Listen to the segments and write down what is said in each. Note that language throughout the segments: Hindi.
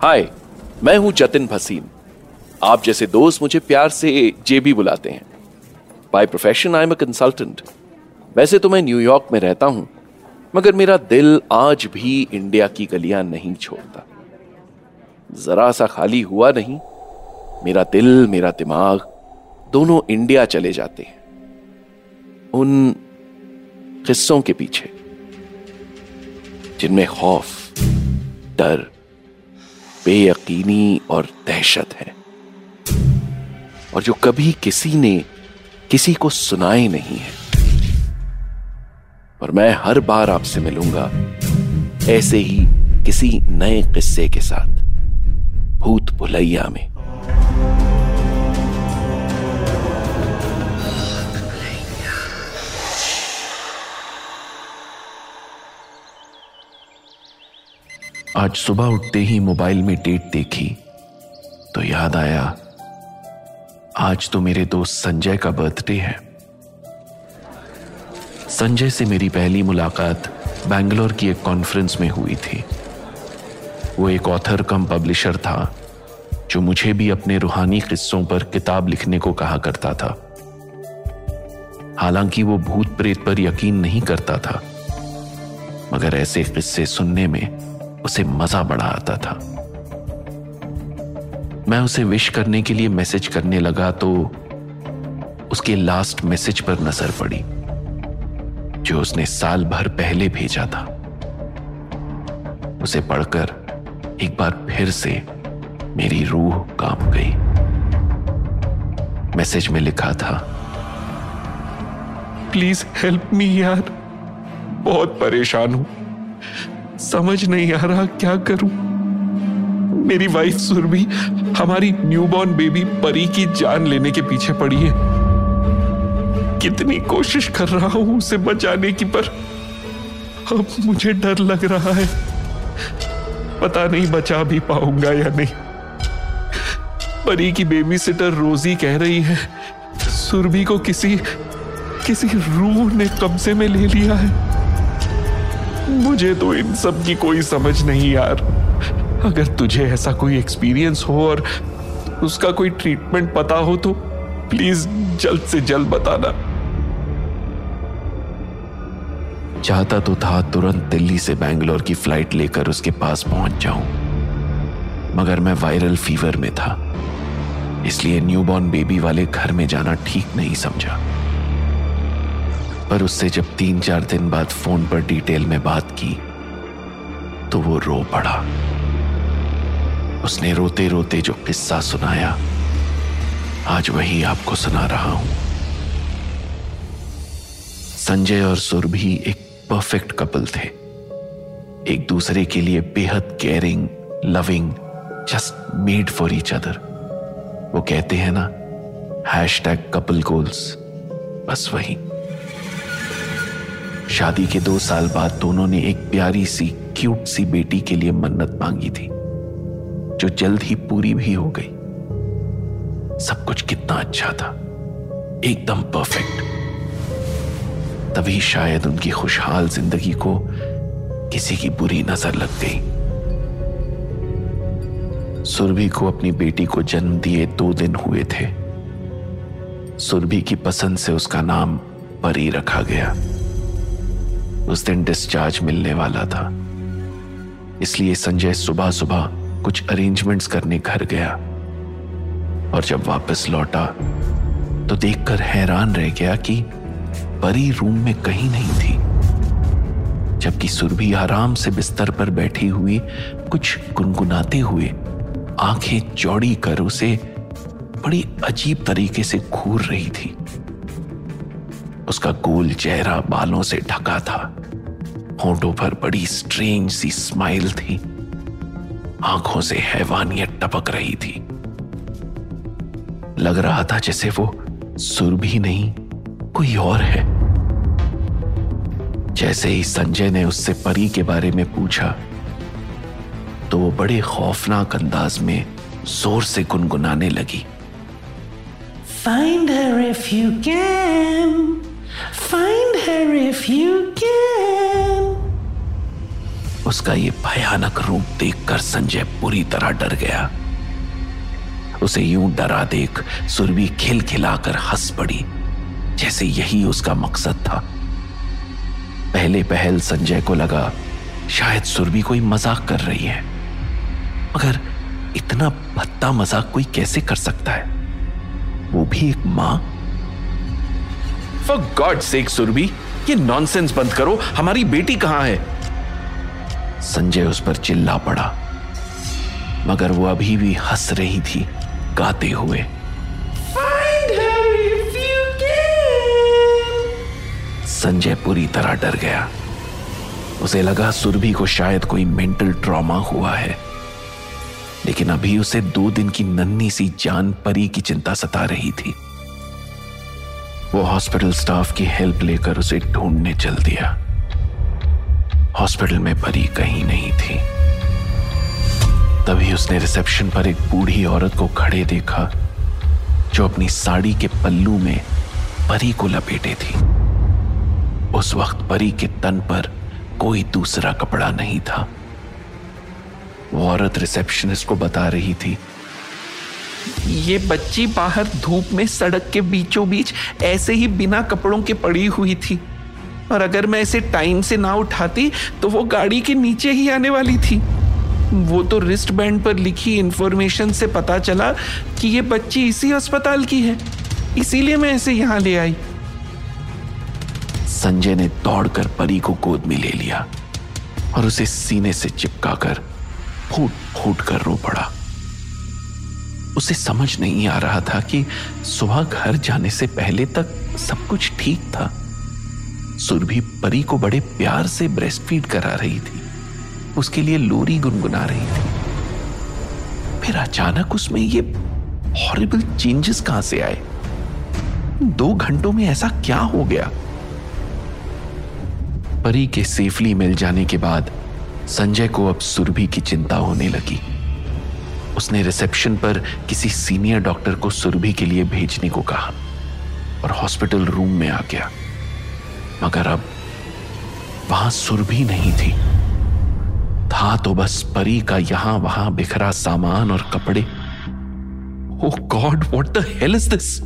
हाय, मैं हूँ जतिन भसीन। आप जैसे दोस्त मुझे प्यार से जेबी बुलाते हैं। By profession I am a consultant वैसे तो मैं न्यूयॉर्क में रहता हूँ, मगर मेरा दिल आज भी इंडिया की गलियाँ नहीं छोड़ता। जरा सा खाली हुआ नहीं, मेरा दिल, मेरा दिमाग, दोनों इंडिया चले जाते हैं। उन किस्सों के पीछे, जिनमें खौफ, डर बेयकीनी और दहशत है। और जो कभी किसी ने किसी को सुनाए नहीं है। और मैं हर बार आपसे मिलूँगा ऐसे ही किसी नए किस्से के साथ। भूत भुलैया में। आज सुबह उठते ही मोबाइल में डेट देखी तो याद आया, आज तो मेरे दोस्त संजय का बर्थडे है। संजय से मेरी पहली मुलाकात बैंगलोर की एक कॉन्फ्रेंस में हुई थी। वो एक ऑथर कम पब्लिशर था, जो मुझे भी अपने रूहानी किस्सों पर किताब लिखने को कहा करता था। हालाँकि वो भूत प्रेत पर यकीन नहीं करता था, मगर ऐसे किस्से सुनने में उसे मज़ा बड़ा आता था। मैं उसे विश करने के लिए मैसेज करने लगा तो उसके लास्ट मैसेज पर नज़र पड़ी, जो उसने साल भर पहले भेजा था। उसे पढ़कर एक बार फिर से मेरी रूह काम गई। मैसेज में लिखा था प्लीज़ हेल्प मी यार। बहुत परेशान हूँ। समझ नहीं आ रहा क्या करूँ। मेरी वाइफ सुरभि हमारी न्यूबॉर्न बेबी परी की जान लेने के पीछे पड़ी है। कितनी कोशिश कर रहा हूँ उसे बचाने की, पर अब मुझे डर लग रहा है। पता नहीं बचा भी पाऊँगा या नहीं। परी की बेबी सिटर रोजी कह रही है, सुरभि को किसी किसी रूह ने कब्जे में ले लिया है। मुझे तो इन सब की कोई समझ नहीं यार। अगर तुझे ऐसा कोई एक्सपीरियंस हो और उसका कोई ट्रीटमेंट पता हो तो प्लीज़ जल्द से जल्द बताना। चाहता तो था तुरंत दिल्ली से बैंगलोर की फ़्लाइट लेकर उसके पास पहुँच जाऊँ, मगर मैं वायरल फीवर में था, इसलिए न्यूबॉर्न बेबी वाले घर में जाना ठीक नहीं समझा। पर उससे जब तीन चार दिन बाद फ़ोन पर डिटेल में बात की तो वो रो पड़ा। उसने रोते रोते जो किस्सा सुनाया, आज वही आपको सुना रहा हूँ। संजय और सुरभि एक परफेक्ट कपल थे। एक दूसरे के लिए बेहद caring loving just made for each other वो कहते हैं ना हैश टैग कपल गोल्स बस वही। शादी के दो साल बाद दोनों ने एक प्यारी सी क्यूट सी बेटी के लिए मन्नत मांगी थी, जो जल्द ही पूरी भी हो गई। सब कुछ कितना अच्छा था। एकदम परफेक्ट तभी शायद उनकी खुशहाल ज़िंदगी को किसी की बुरी नज़र लग गई। सुरभि को अपनी बेटी को जन्म दिए दो दिन हुए थे। सुरभि की पसंद से उसका नाम परी रखा गया। उस दिन डिस्चार्ज मिलने वाला था। इसलिए संजय सुबह सुबह कुछ अरेंजमेंट्स करने घर गया। और जब वापस लौटा तो देखकर हैरान रह गया कि परी रूम में कहीं नहीं थी, जबकि सुरभि आराम से बिस्तर पर बैठी हुई कुछ गुनगुनाते हुए आँखें चौड़ी कर उसे बड़ी अजीब तरीके से घूर रही थी। उसका गोल चेहरा बालों से ढका था। होंठों पर बड़ी स्ट्रेंज सी स्माइल थी। आँखों से हैवानियत टपक रही थी। लग रहा था जैसे वो सुर भी नहीं, कोई और है। जैसे ही संजय ने उससे परी के बारे में पूछा तो वो बड़े खौफनाक अंदाज में ज़ोर से गुनगुनाने लगी। Find her if you can. Find her if you can. उसका ये भयानक रूप देखकर संजय पूरी तरह डर गया। उसे यूँ डरा देख सुरभि खिलखिलाकर हंस पड़ी, जैसे यही उसका मकसद था। पहले पहल संजय को लगा, शायद सुरभि कोई मज़ाक कर रही है। मगर इतना भत्ता मज़ाक कोई कैसे कर सकता है? वो भी एक माँ? फॉर गॉड सेक सुरभि ये नॉनसेंस बंद करो। हमारी बेटी कहाँ है? संजय उस पर चिल्ला पड़ा। मगर वो अभी भी हंस रही थी गाते हुए। संजय पूरी तरह डर गया। उसे लगा सुरभि को शायद कोई मेंटल ट्रॉमा हुआ है। लेकिन अभी उसे दो दिन की नन्ही सी जान परी की चिंता सता रही थी। वो हॉस्पिटल स्टाफ की हेल्प लेकर उसे ढूँढने चल दिया। हॉस्पिटल में परी कहीं नहीं थी। तभी उसने रिसेप्शन पर एक बूढ़ी औरत को खड़े देखा, जो अपनी साड़ी के पल्लू में परी को लपेटे थी। उस वक्त परी के तन पर कोई दूसरा कपड़ा नहीं था। वो औरत रिसेप्शनिस्ट को बता रही थी ये बच्ची बाहर धूप में सड़क के बीचों बीच ऐसे ही बिना कपड़ों के पड़ी हुई थी। और अगर मैं इसे टाइम से ना उठाती तो वो गाड़ी के नीचे ही आने वाली थी। वो तो रिस्ट बैंड पर लिखी इंफॉर्मेशन से पता चला कि ये बच्ची इसी अस्पताल की है। इसीलिए मैं इसे यहाँ ले आई। संजय ने दौड़कर परी को गोद में ले लिया और उसे सीने से चिपकाकर फूट फूट कर रो पड़ा। उसे समझ नहीं आ रहा था कि सुबह घर जाने से पहले तक सब कुछ ठीक था। सुरभि परी को बड़े प्यार से ब्रेस्ट फ़ीड करा रही थी। उसके लिए लोरी गुनगुना रही थी। फिर अचानक उसमें ये हॉरिबल चेंजेस कहाँ से आए? दो घंटों में ऐसा क्या हो गया? परी के सेफली मिल जाने के बाद संजय को अब सुरभि की चिंता होने लगी। उसने रिसेप्शन पर किसी सीनियर डॉक्टर को सुरभि के लिए भेजने को कहा और हॉस्पिटल रूम में आ गया। मगर अब वहाँ सुरभि नहीं थी। था तो बस परी का यहाँ वहाँ बिखरा सामान और कपड़े। ओ god what the hell is this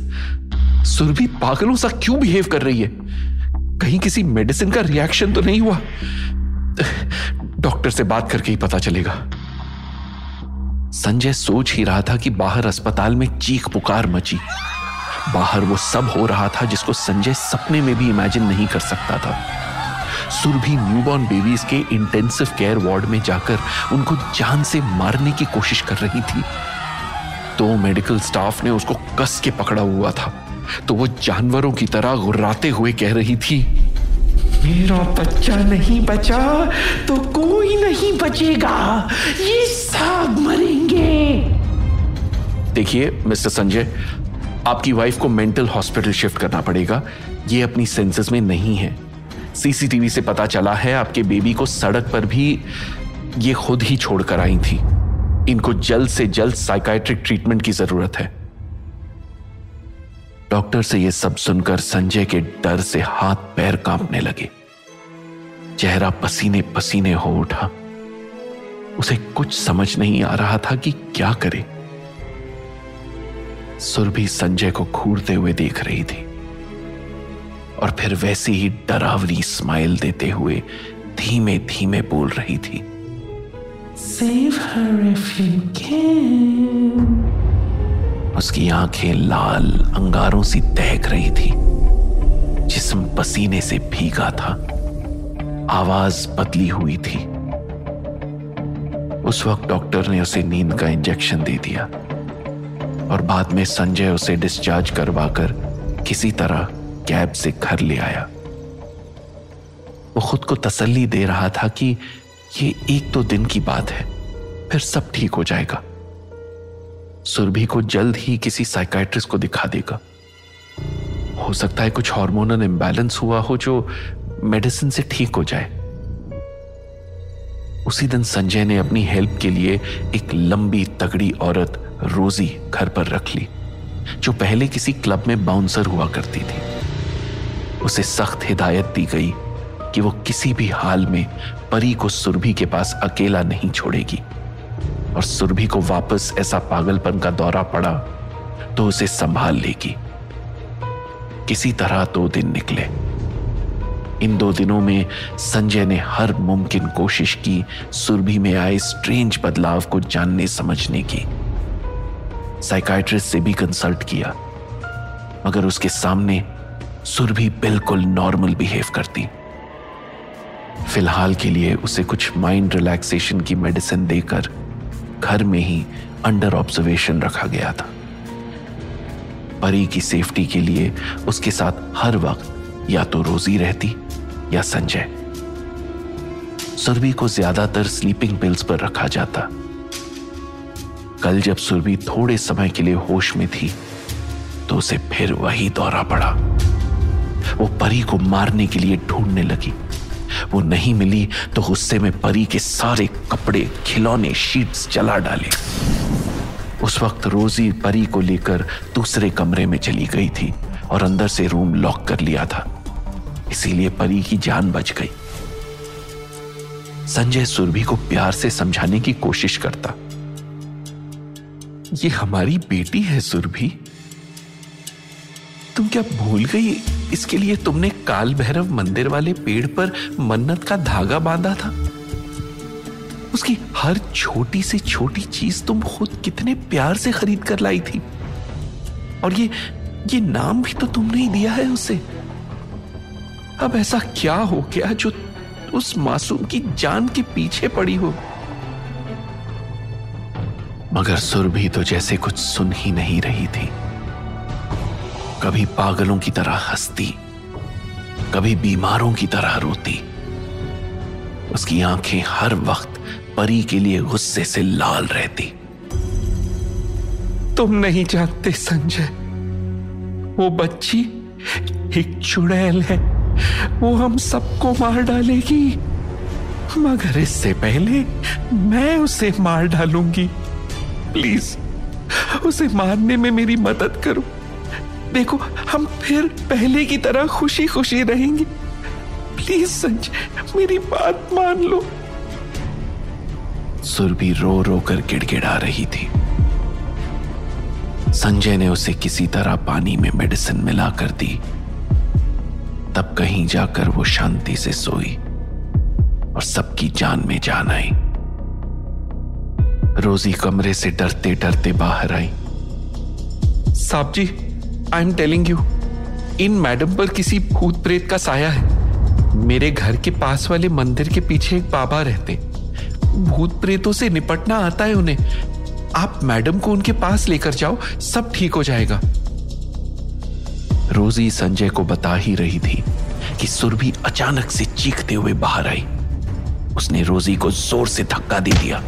Surabhi पागलों सा क्यों बिहेव कर रही है? कहीं किसी मेडिसिन का रिएक्शन तो नहीं हुआ? डॉक्टर से बात करके ही पता चलेगा। संजय सोच ही रहा था कि बाहर अस्पताल में चीख पुकार मची। बाहर वो सब हो रहा था जिसको संजय सपने में भी इमेजिन नहीं कर सकता था। सुरभि न्यूबॉर्न बेबीज के इंटेंसिव केयर वार्ड में जाकर उनको जान से मारने की कोशिश कर रही थी। तो मेडिकल स्टाफ ने उसको कस के पकड़ा हुआ था। तो वो जानवरों की तरह गुर्राते हुए कह रही थी मेरा बच्चा नहीं बचा तो कोई नहीं बचेगा। ये सब मरेंगे। देखिए, मिस्टर संजय, आपकी वाइफ को मेंटल हॉस्पिटल शिफ्ट करना पड़ेगा। ये अपनी सेंसेस में नहीं है। सीसीटीवी से पता चला है, आपके बेबी को सड़क पर भी ये खुद ही छोड़कर आई थी। इनको जल्द से जल्द साइकाइट्रिक ट्रीटमेंट की ज़रूरत है। डॉक्टर से यह सब सुनकर संजय के डर से हाथ पैर कांपने लगे। चेहरा पसीने पसीने हो उठा। उसे कुछ समझ नहीं आ रहा था कि क्या करे। सुरभि संजय को घूरते हुए देख रही थी। और फिर वैसे ही डरावनी स्माइल देते हुए धीमे धीमे बोल रही थी। Save her if you can. उसकी आँखें लाल अंगारों सी दहक रही थी। जिस्म पसीने से भीगा था। आवाज़ बदली हुई थी। उस वक्त डॉक्टर ने उसे नींद का इंजेक्शन दे दिया और बाद में संजय उसे डिस्चार्ज करवाकर किसी तरह कैब से घर ले आया। वो खुद को तसल्ली दे रहा था कि ये एक दो दिन की बात है, फिर सब ठीक हो जाएगा। सुरभि को जल्द ही किसी साइकाइट्रिस्ट को दिखा देगा। हो सकता है कुछ हार्मोनल इंबैलेंस हुआ हो जो मेडिसिन से ठीक हो जाए। उसी दिन संजय ने अपनी हेल्प के लिए एक लंबी तगड़ी औरत रोजी घर पर रख ली, जो पहले किसी क्लब में बाउंसर हुआ करती थी। उसे सख्त हिदायत दी गई कि वो किसी भी हाल में परी को सुरभि के पास अकेला नहीं छोड़ेगी। और सुरभि को वापस ऐसा पागलपन का दौरा पड़ा तो उसे संभाल लेगी। किसी तरह दो दिन निकले। इन दो दिनों में संजय ने हर मुमकिन कोशिश की सुरभि में आए स्ट्रेंज बदलाव को जानने समझने की। साइकाइट्रिस्ट से भी कंसल्ट किया, मगर उसके सामने सुरभि बिल्कुल नॉर्मल बिहेव करती। फ़िलहाल के लिए उसे कुछ माइंड रिलैक्सेशन की मेडिसिन देकर घर में ही अंडर ऑब्जर्वेशन रखा गया था। परी की सेफ्टी के लिए उसके साथ हर वक्त या तो रोजी रहती या संजय। सुरभि को ज़्यादातर स्लीपिंग पिल्स पर रखा जाता। कल जब सुरभि थोड़े समय के लिए होश में थी तो उसे फिर वही दौरा पड़ा। वो परी को मारने के लिए ढूँढने लगी। वो नहीं मिली तो गुस्से में परी के सारे कपड़े, खिलौने शीट्स जला डाले। उस वक्त रोजी परी को लेकर दूसरे कमरे में चली गई थी और अंदर से रूम लॉक कर लिया था। इसीलिए परी की जान बच गई। संजय सुरभि को प्यार से समझाने की कोशिश करता। ये हमारी बेटी है सुरभि। तुम क्या भूल गई? इसके लिए तुमने काल भैरव मंदिर वाले पेड़ पर मन्नत का धागा बांधा था? उसकी हर छोटी से छोटी चीज़ तुम खुद कितने प्यार से खरीद कर लाई थी। और ये ये नाम भी तो तुमने ही दिया है उसे। अब ऐसा क्या हो गया जो उस मासूम की जान के पीछे पड़ी हो? मगर सुर भी तो जैसे कुछ सुन ही नहीं रही थी। कभी पागलों की तरह हंसती, कभी बीमारों की तरह रोती। उसकी आँखें हर वक्त परी के लिए गुस्से से लाल रहती। तुम नहीं जानते, संजय। वो बच्ची एक चुड़ैल है। वो हम सबको मार डालेगी। मगर इससे पहले मैं उसे मार डालूँगी। प्लीज़, उसे मारने में मेरी मदद करो। देखो हम फिर पहले की तरह खुशी खुशी रहेंगे। प्लीज़ संजय मेरी बात मान लो। सुरभि रो रो कर गिड़गिड़ा रही थी। संजय ने उसे किसी तरह पानी में मेडिसिन मिला कर दी। तब कहीं जाकर वो शांति से सोई और सबकी जान में जान आई। रोजी कमरे से डरते डरते बाहर आई। साहब जी आई एम टेलिंग यू इन मैडम पर किसी भूत प्रेत का साया है। मेरे घर के पास वाले मंदिर के पीछे एक बाबा रहते भूत प्रेतों से निपटना आता है उन्हें। आप मैडम को उनके पास लेकर जाओ, सब ठीक हो जाएगा। रोजी संजय को बता ही रही थी कि सुरभि अचानक से चीखते हुए बाहर आई। उसने रोजी को ज़ोर से धक्का दे दिया।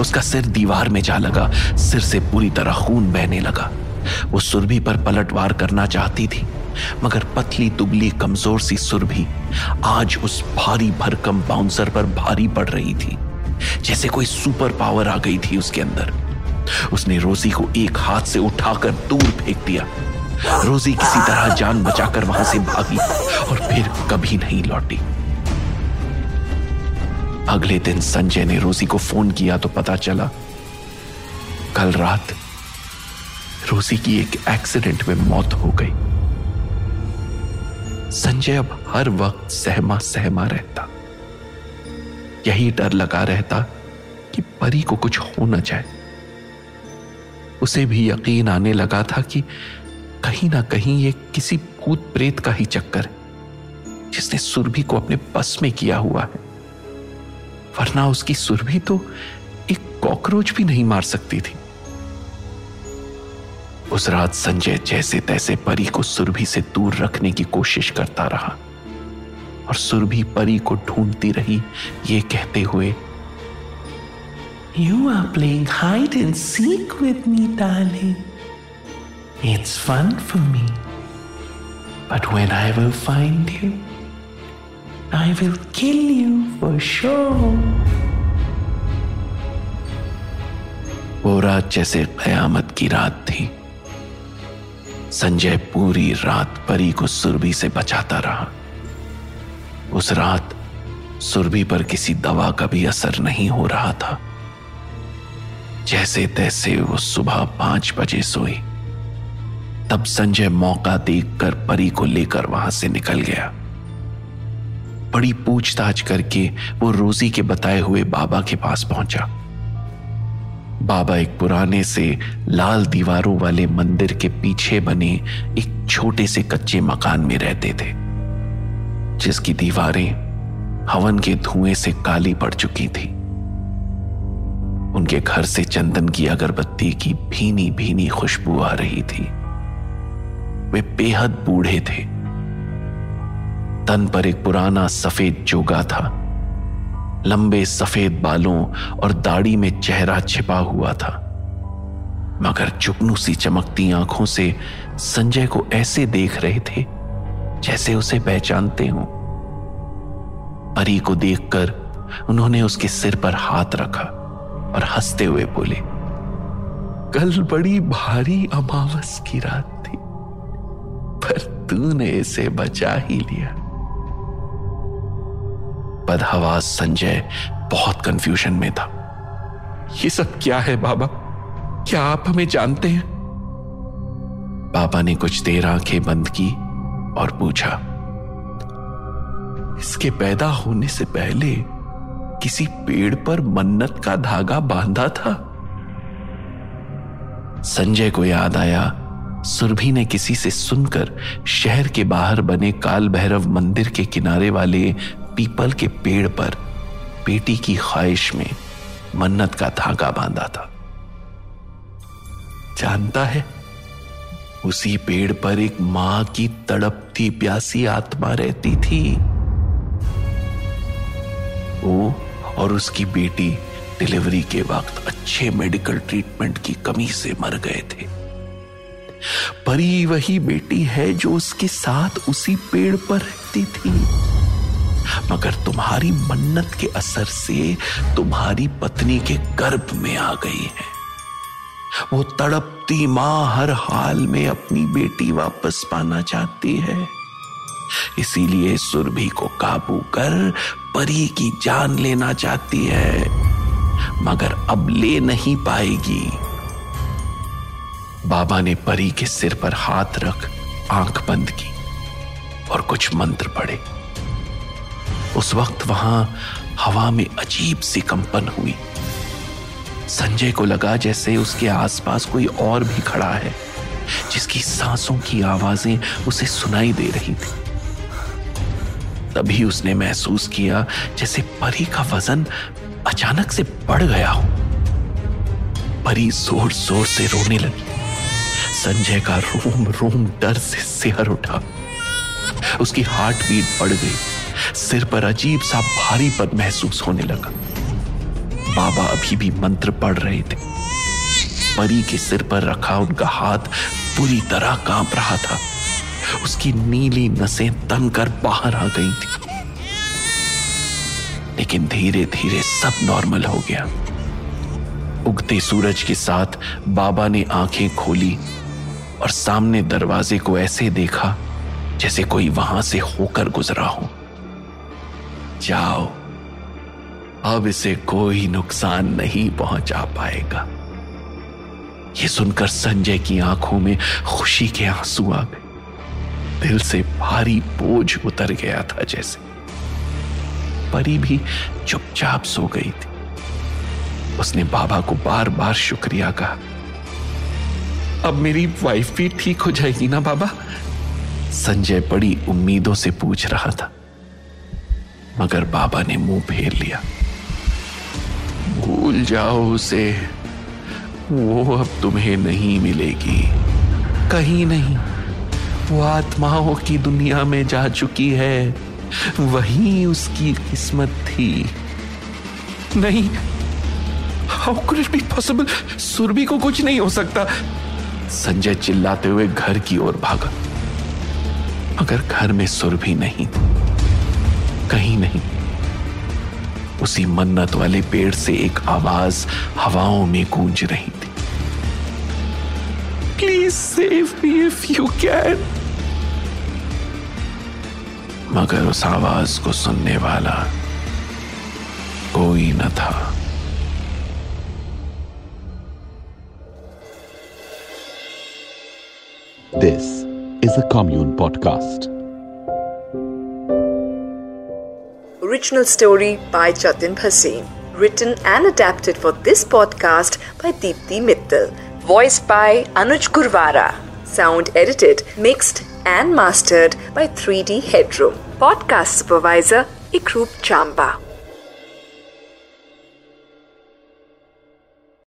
उसका सिर दीवार में जा लगा, सिर से पूरी तरह खून बहने लगा। वो सुरभि पर पलटवार करना चाहती थी, मगर पतली दुबली कमज़ोर सी सुरभि आज उस भारी भरकम बाउंसर पर भारी पड़ रही थी, जैसे कोई सुपर पावर आ गई थी उसके अंदर। उसने रोजी को एक हाथ से उठाकर दूर फेंक दिया। रोजी किसी तरह जान बचाकर वहाँ से भागी और फिर कभी नहीं लौटी। अगले दिन संजय ने रोजी को फ़ोन किया तो पता चला, कल रात रोजी की एक एक्सीडेंट में मौत हो गई। संजय अब हर वक्त सहमा सहमा रहता। यही डर लगा रहता कि परी को कुछ हो न जाए। उसे भी यकीन आने लगा था कि कहीं ना कहीं ये किसी भूत प्रेत का ही चक्कर है, जिसने सुरभि को अपने बस में किया हुआ है। वरना उसकी सुरभि तो एक कॉकरोच भी नहीं मार सकती थी। उस रात संजय जैसे तैसे परी को सुरभि से दूर रखने की कोशिश करता रहा। और सुरभि परी को ढूंढती रही, ये कहते हुए you are playing hide and seek with me darling it's fun for me but when I will find you I will kill you for sure वो रात जैसे कयामत की रात थी। संजय पूरी रात परी को सुरभि से बचाता रहा। उस रात सुरभि पर किसी दवा का भी असर नहीं हो रहा था। जैसे तैसे वो सुबह पाँच बजे सोई। तब संजय मौका देखकर परी को लेकर वहाँ से निकल गया। बड़ी पूछताछ करके वो रोजी के बताए हुए बाबा के पास पहुँचा। बाबा एक पुराने से लाल दीवारों वाले मंदिर के पीछे बने एक छोटे से कच्चे मकान में रहते थे, जिसकी दीवारें हवन के धुएँ से काली पड़ चुकी थी। उनके घर से चंदन की अगरबत्ती की भीनी भीनी खुशबू आ रही थी। वे बेहद बूढ़े थे। तन पर एक पुराना सफ़ेद जोगा था। लंबे सफ़ेद बालों और दाढ़ी में चेहरा छिपा हुआ था। मगर चुपनू सी चमकती आँखों से संजय को ऐसे देख रहे थे जैसे उसे पहचानते हो। परी को देखकर उन्होंने उसके सिर पर हाथ रखा और हँसते हुए बोले, कल बड़ी भारी अमावस की रात थी, पर तूने इसे बचा ही लिया। बदहवास संजय बहुत कंफ्यूजन में था। ये सब क्या है बाबा? क्या आप हमें जानते हैं? बाबा ने कुछ देर आँखें बंद की और पूछा, इसके पैदा होने से पहले किसी पेड़ पर मन्नत का धागा बांधा था? संजय को याद आया, सुरभि ने किसी से सुनकर शहर के बाहर बने काल भैरव मंदिर के किनारे वाले पीपल के पेड़ पर बेटी की ख्वाहिश में मन्नत का धागा बांधा था। जानता है, उसी पेड़ पर एक माँ की तड़पती प्यासी आत्मा रहती थी। वो और उसकी बेटी डिलीवरी के वक्त अच्छे मेडिकल ट्रीटमेंट की कमी से मर गए थे। परी वही बेटी है जो उसके साथ उसी पेड़ पर रहती थी। मगर तुम्हारी मन्नत के असर से तुम्हारी पत्नी के गर्भ में आ गई है। वो तड़पती माँ हर हाल में अपनी बेटी वापस पाना चाहती है। इसीलिए सुरभि को काबू कर परी की जान लेना चाहती है, मगर अब ले नहीं पाएगी। बाबा ने परी के सिर पर हाथ रख आँख बंद की और कुछ मंत्र पढ़े। उस वक्त वहाँ हवा में अजीब सी कंपन हुई। संजय को लगा जैसे उसके आसपास कोई और भी खड़ा है, जिसकी सांसों की आवाज़ें उसे सुनाई दे रही थी। तभी उसने महसूस किया जैसे परी का वज़न अचानक से बढ़ गया हो। परी ज़ोर ज़ोर से रोने लगी। संजय का रोम रोम डर से सिहर उठा। उसकी हार्ट बीट बढ़ गई। सिर पर अजीब सा भारीपन महसूस होने लगा। बाबा अभी भी मंत्र पढ़ रहे थे। परी के सिर पर रखा उनका हाथ पूरी तरह काँप रहा था। उसकी नीली नसें तनकर बाहर आ गई थी। लेकिन धीरे धीरे सब नॉर्मल हो गया। उगते सूरज के साथ बाबा ने आँखें खोली और सामने दरवाजे को ऐसे देखा जैसे कोई वहाँ से होकर गुजरा हो। जाओ। अब इसे कोई नुकसान नहीं पहुँचा पाएगा। ये सुनकर संजय की आँखों में खुशी के आँसू आ गए। दिल से भारी बोझ उतर गया था जैसे। परी भी चुपचाप सो गई थी। उसने बाबा को बार बार शुक्रिया कहा। अब मेरी वाइफ भी ठीक हो जाएगी ना बाबा? संजय बड़ी उम्मीदों से पूछ रहा था। मगर बाबा ने मुँह फेर लिया। भूल जाओ उसे। वो अब तुम्हें नहीं मिलेगी। कहीं नहीं। वो आत्माओं की दुनिया में जा चुकी है। वही उसकी किस्मत थी। नहीं how could it be possible Surabhi को कुछ नहीं हो सकता। संजय चिल्लाते हुए घर की ओर भागा। मगर घर में सुरभि नहीं कहीं नहीं। उसी मन्नत वाले पेड़ से एक आवाज़ हवाओं में गूंज रही थी। Please save me if you can मगर उस आवाज़ को सुनने वाला कोई न था। This is a commune podcast. Original story by Jatin Bhasin. Written and adapted for this podcast by Deepthi Mittal. Voiced by Anuj Gurwara. Sound edited, mixed, and mastered by 3D Headroom. Podcast supervisor Ikroop Chamba.